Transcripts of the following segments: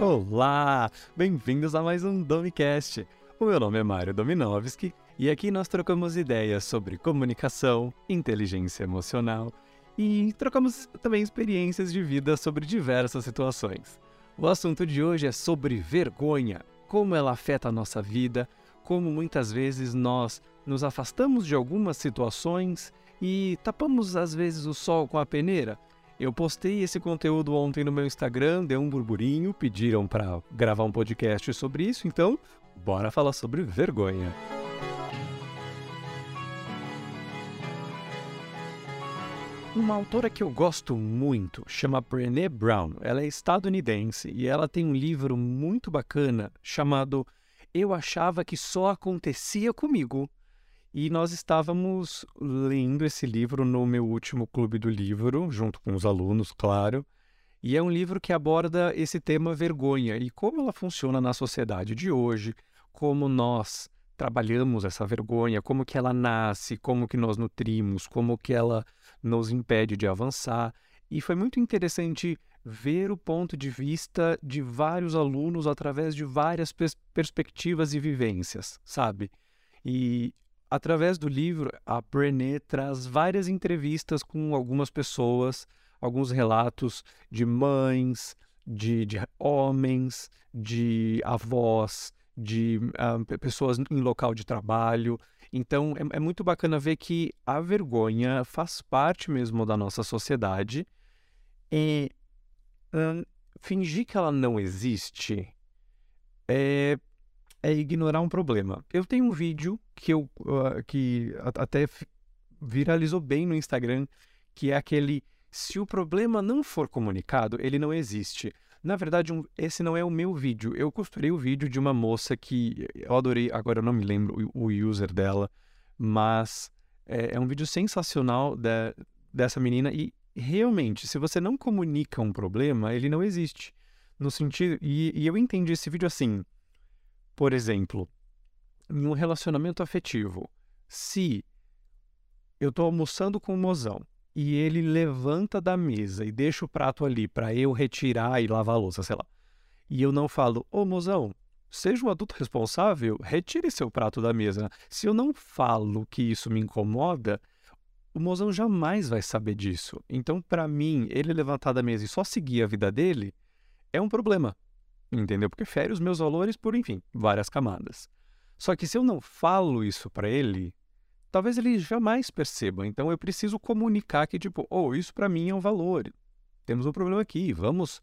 Olá! Bem-vindos a mais um Domicast. O meu nome é Mário Dominovski e aqui nós trocamos ideias sobre comunicação, inteligência emocional e trocamos também experiências de vida sobre diversas situações. O assunto de hoje é sobre vergonha, como ela afeta a nossa vida, como muitas vezes nós nos afastamos de algumas situações e tapamos às vezes o sol com a peneira eu postei esse conteúdo ontem no meu Instagram, deu um burburinho, pediram para gravar um podcast sobre isso, então bora falar sobre vergonha. Uma autora que eu gosto muito chama Brené Brown. Ela é estadunidense e ela tem um livro muito bacana chamado Eu Achava que Só Acontecia Comigo. E nós estávamos lendo esse livro no meu último clube do livro, junto com os alunos, claro. E é um livro que aborda esse tema vergonha e como ela funciona na sociedade de hoje, como nós trabalhamos essa vergonha, como que ela nasce, como que nós nutrimos, como que ela nos impede de avançar. E foi muito interessante ver o ponto de vista de vários alunos através de várias pers perspectivas e vivências, sabe? E através do livro, a Brené traz várias entrevistas com algumas pessoas, alguns relatos de mães, de, de homens, de avós, de uh, pessoas em local de trabalho. Então é, é, muito bacana ver que a vergonha faz parte mesmo da nossa sociedade e fingir que ela não existe é é ignorar um problema. Eu tenho um vídeo que eu uh, que até viralizou bem no Instagram, que é aquele se o problema não for comunicado, ele não existe. Na verdade, um, esse não é o meu vídeo. Eu costurei o vídeo de uma moça que eu adorei, agora eu não me lembro o, o user dela, mas é, é um vídeo sensacional de, dessa menina e realmente, se você não comunica um problema, ele não existe. No sentido. E, e eu entendi esse vídeo assim. Por exemplo, em um relacionamento afetivo, se eu estou almoçando com o mozão e ele levanta da mesa e deixa o prato ali para eu retirar e lavar a louça, sei lá, e eu não falo, ô mozão, seja um adulto responsável, retire seu prato da mesa. Se eu não falo que isso me incomoda, o mozão jamais vai saber disso. Então, para mim, ele levantar da mesa e só seguir a vida dele é um problema entendeu? Porque fere os meus valores por, enfim, várias camadas. Só que se eu não falo isso para ele, talvez ele jamais perceba. Então eu preciso comunicar que, tipo, oh, isso para mim é um valor. Temos um problema aqui, vamos,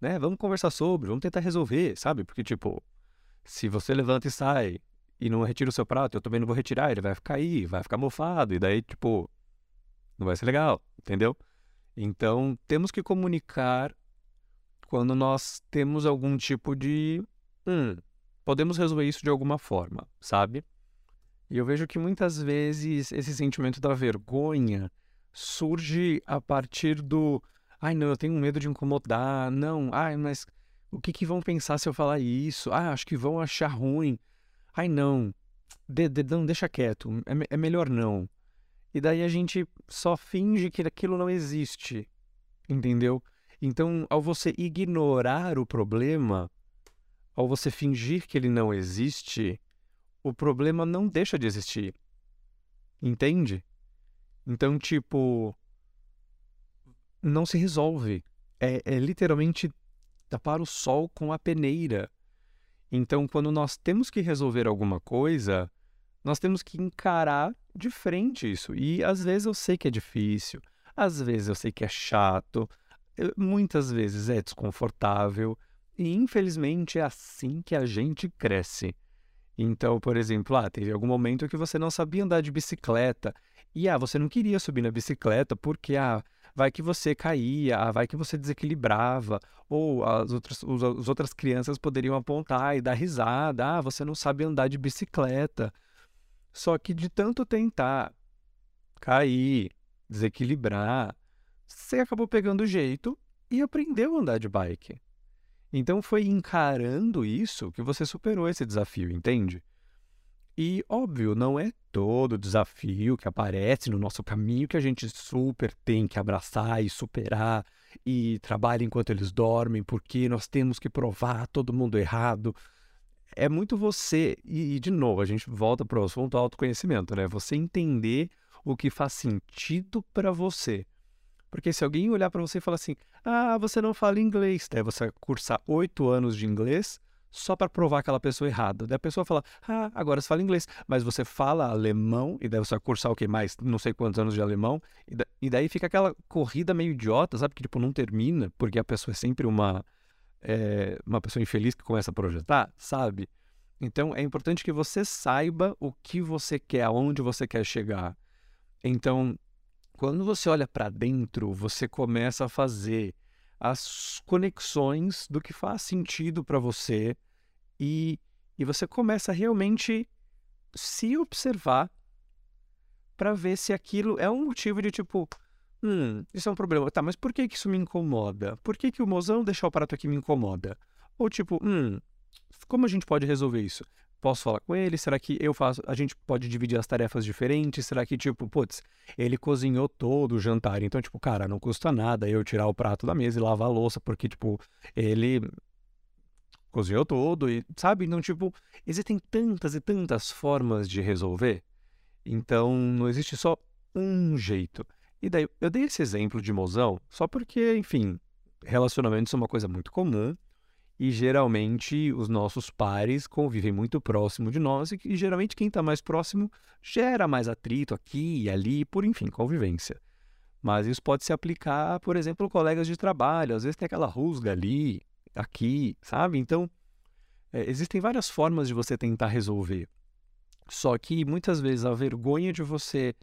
né? Vamos conversar sobre, vamos tentar resolver, sabe? Porque, tipo, se você levanta e sai e não retira o seu prato, eu também não vou retirar, ele vai ficar aí, vai ficar mofado, e daí, tipo, não vai ser legal, entendeu? Então, temos que comunicar quando nós temos algum tipo de. Hum, podemos resolver isso de alguma forma, sabe? E eu vejo que muitas vezes esse sentimento da vergonha surge a partir do. Ai, não, eu tenho medo de incomodar. Não, ai, mas o que, que vão pensar se eu falar isso? Ah, acho que vão achar ruim. Ai, não, de, de, não deixa quieto, é, é melhor não. E daí a gente só finge que aquilo não existe, entendeu? Então, ao você ignorar o problema, ao você fingir que ele não existe, o problema não deixa de existir. Entende? Então, tipo, não se resolve. É, é literalmente tapar o sol com a peneira. Então, quando nós temos que resolver alguma coisa, nós temos que encarar de frente isso. E às vezes eu sei que é difícil, às vezes eu sei que é chato, muitas vezes é desconfortável e infelizmente é assim que a gente cresce. Então, por exemplo, ah, teve algum momento que você não sabia andar de bicicleta e ah, você não queria subir na bicicleta porque ah, vai que você caía, ah, vai que você desequilibrava, ou as outras, as outras crianças poderiam apontar e dar risada, ah, você não sabe andar de bicicleta. Só que de tanto tentar cair, desequilibrar, você acabou pegando jeito e aprendeu a andar de bike. Então foi encarando isso que você superou esse desafio, entende? E, óbvio, não é todo desafio que aparece no nosso caminho que a gente super tem que abraçar e superar e trabalha enquanto eles dormem, porque nós temos que provar todo mundo errado. É muito você, e, de novo, a gente volta para o assunto autoconhecimento, né? Você entender o que faz sentido para você. Porque se alguém olhar para você e falar assim, ah, você não fala inglês, daí você cursar oito anos de inglês, só para provar aquela pessoa errada. Daí a pessoa fala, ah, agora você fala inglês, mas você fala alemão, e daí você vai cursar o que mais? Não sei quantos anos de alemão, e, da, e daí fica aquela corrida meio idiota, sabe? Que tipo, não termina, porque a pessoa é sempre uma, é, uma pessoa infeliz que começa a projetar, sabe? Então é importante que você saiba o que você quer, aonde você quer chegar. Então, quando você olha para dentro, você começa a fazer as conexões do que faz sentido para você e, e você começa realmente se observar para ver se aquilo é um motivo de tipo, hum, isso é um problema. Tá, mas por que, que isso me incomoda? Por que, que o mozão deixar o prato aqui me incomoda? Ou tipo, hum, como a gente pode resolver isso? Posso falar com ele? Será que eu faço? A gente pode dividir as tarefas diferentes? Será que, tipo, putz, ele cozinhou todo o jantar, então, tipo, cara, não custa nada eu tirar o prato da mesa e lavar a louça, porque, tipo, ele cozinhou todo e, sabe? Então, tipo, existem tantas e tantas formas de resolver. Então, não existe só um jeito. E daí, eu dei esse exemplo de mozão só porque, enfim, relacionamentos são uma coisa muito comum e geralmente os nossos pares convivem muito próximo de nós e, geralmente quem está mais próximo gera mais atrito aqui e ali, por enfim, convivência. Mas isso pode se aplicar, por exemplo, colegas de trabalho. Às vezes tem aquela rusga ali, aqui, sabe? Então, é, existem várias formas de você tentar resolver. Só que muitas vezes a vergonha de você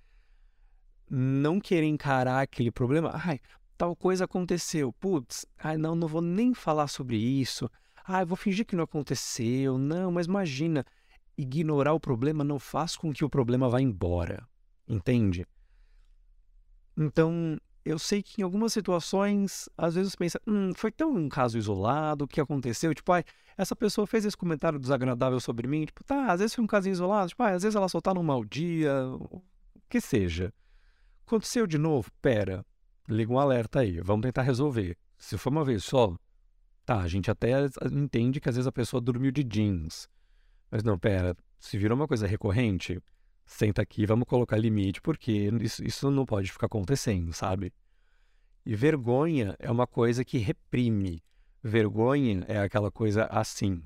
não querer encarar aquele problema, ai, tal coisa aconteceu. Putz, ai não, não vou nem falar sobre isso. Ah, vou fingir que não aconteceu. Não, mas imagina, ignorar o problema não faz com que o problema vá embora. Entende? Então, eu sei que em algumas situações, às vezes você pensa, hum, foi tão um caso isolado, o que aconteceu? Tipo, ai, essa pessoa fez esse comentário desagradável sobre mim. Tipo, tá, às vezes foi um caso isolado. Tipo, ai, às vezes ela só tá num mau dia, o que seja. Aconteceu de novo? Pera, liga um alerta aí, vamos tentar resolver. Se for uma vez só, tá, a gente até entende que às vezes a pessoa dormiu de jeans. Mas não, pera, se virou uma coisa recorrente, senta aqui, vamos colocar limite, porque isso, isso não pode ficar acontecendo, sabe? E vergonha é uma coisa que reprime. Vergonha é aquela coisa assim.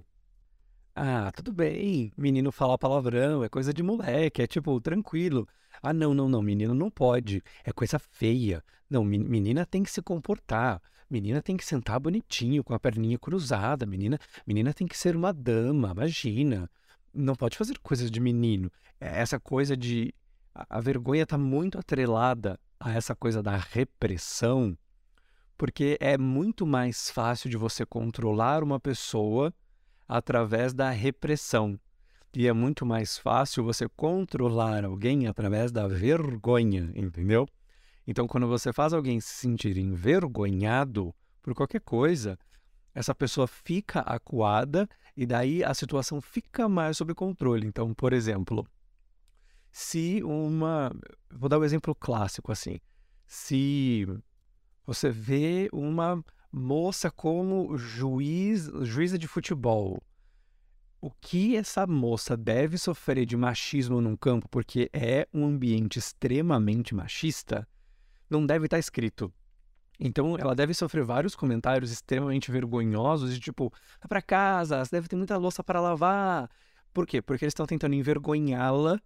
Ah, tudo bem, menino falar palavrão, é coisa de moleque, é tipo, tranquilo. Ah, não, não, não, menino não pode, é coisa feia. Não, menina tem que se comportar, menina tem que sentar bonitinho, com a perninha cruzada, menina, menina tem que ser uma dama, imagina. Não pode fazer coisas de menino. É, essa coisa de. A, vergonha está muito atrelada a essa coisa da repressão, porque é muito mais fácil de você controlar uma pessoa através da repressão. E é muito mais fácil você controlar alguém através da vergonha, entendeu? Então, quando você faz alguém se sentir envergonhado por qualquer coisa, essa pessoa fica acuada e daí a situação fica mais sob controle. Então, por exemplo, se uma. Vou dar um exemplo clássico assim. Se você vê uma moça como juiz, juíza de futebol. O que essa moça deve sofrer de machismo num campo porque é um ambiente extremamente machista, não deve estar escrito. Então ela deve sofrer vários comentários extremamente vergonhosos de tipo, vai para casa, você deve ter muita louça para lavar. Por quê? Porque eles estão tentando envergonhá-la,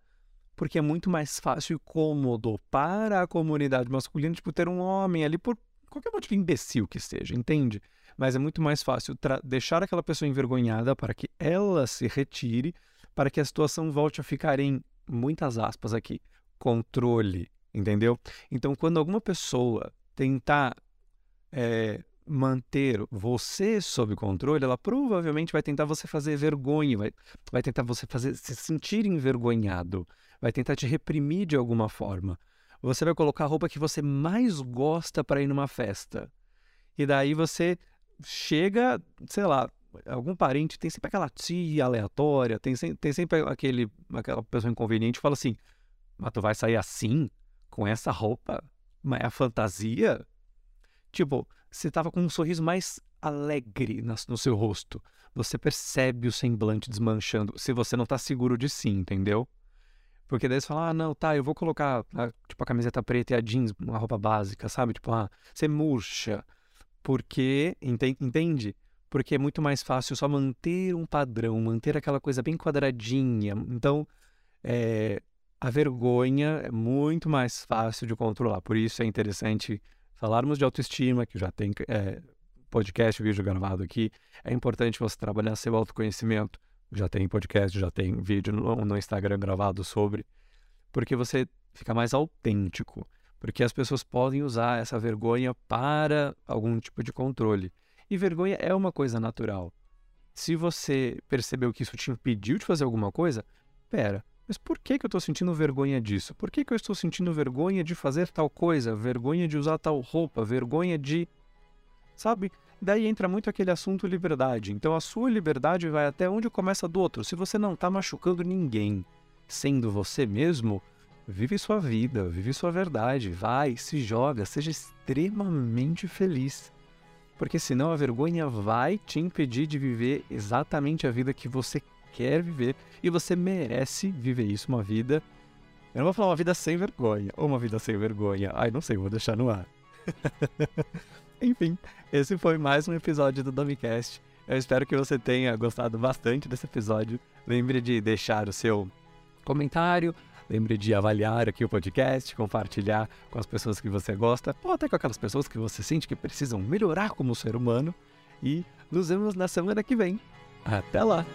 porque é muito mais fácil e cômodo para a comunidade masculina, tipo, ter um homem ali por qualquer motivo imbecil que seja, entende? Mas é muito mais fácil deixar aquela pessoa envergonhada para que ela se retire, para que a situação volte a ficar em, muitas aspas aqui, controle, entendeu? Então, quando alguma pessoa tentar é, manter você sob controle, ela provavelmente vai tentar você fazer vergonha, vai, vai tentar você fazer se sentir envergonhado, vai tentar te reprimir de alguma forma você vai colocar a roupa que você mais gosta para ir numa festa. E daí você chega, sei lá, algum parente, tem sempre aquela tia aleatória, tem, tem sempre aquele, aquela pessoa inconveniente que fala assim: Mas tu vai sair assim? Com essa roupa? Mas é a fantasia? Tipo, você tava com um sorriso mais alegre no seu rosto. Você percebe o semblante desmanchando, se você não tá seguro de si, entendeu? Porque daí você fala, ah, não, tá, eu vou colocar, ah, tipo, a camiseta preta e a jeans, uma roupa básica, sabe? Tipo, ah, você murcha. Porque, entende? Porque é muito mais fácil só manter um padrão, manter aquela coisa bem quadradinha. Então, é, a vergonha é muito mais fácil de controlar. Por isso é interessante falarmos de autoestima, que já tem é, podcast, vídeo gravado aqui. É importante você trabalhar seu autoconhecimento já tem podcast, já tem vídeo no, no Instagram gravado sobre, porque você fica mais autêntico, porque as pessoas podem usar essa vergonha para algum tipo de controle. E vergonha é uma coisa natural. Se você percebeu que isso te impediu de fazer alguma coisa, pera, mas por que, que eu estou sentindo vergonha disso? Por que, que eu estou sentindo vergonha de fazer tal coisa? Vergonha de usar tal roupa? Vergonha de. Sabe? Daí entra muito aquele assunto liberdade. Então a sua liberdade vai até onde começa do outro. Se você não está machucando ninguém, sendo você mesmo, vive sua vida, vive sua verdade, vai, se joga, seja extremamente feliz. Porque senão a vergonha vai te impedir de viver exatamente a vida que você quer viver e você merece viver isso, uma vida. Eu não vou falar uma vida sem vergonha ou uma vida sem vergonha. Ai, não sei, vou deixar no ar. Enfim, esse foi mais um episódio do Domicast. Eu espero que você tenha gostado bastante desse episódio. Lembre de deixar o seu comentário, lembre de avaliar aqui o podcast, compartilhar com as pessoas que você gosta, ou até com aquelas pessoas que você sente que precisam melhorar como ser humano. E nos vemos na semana que vem. Até lá!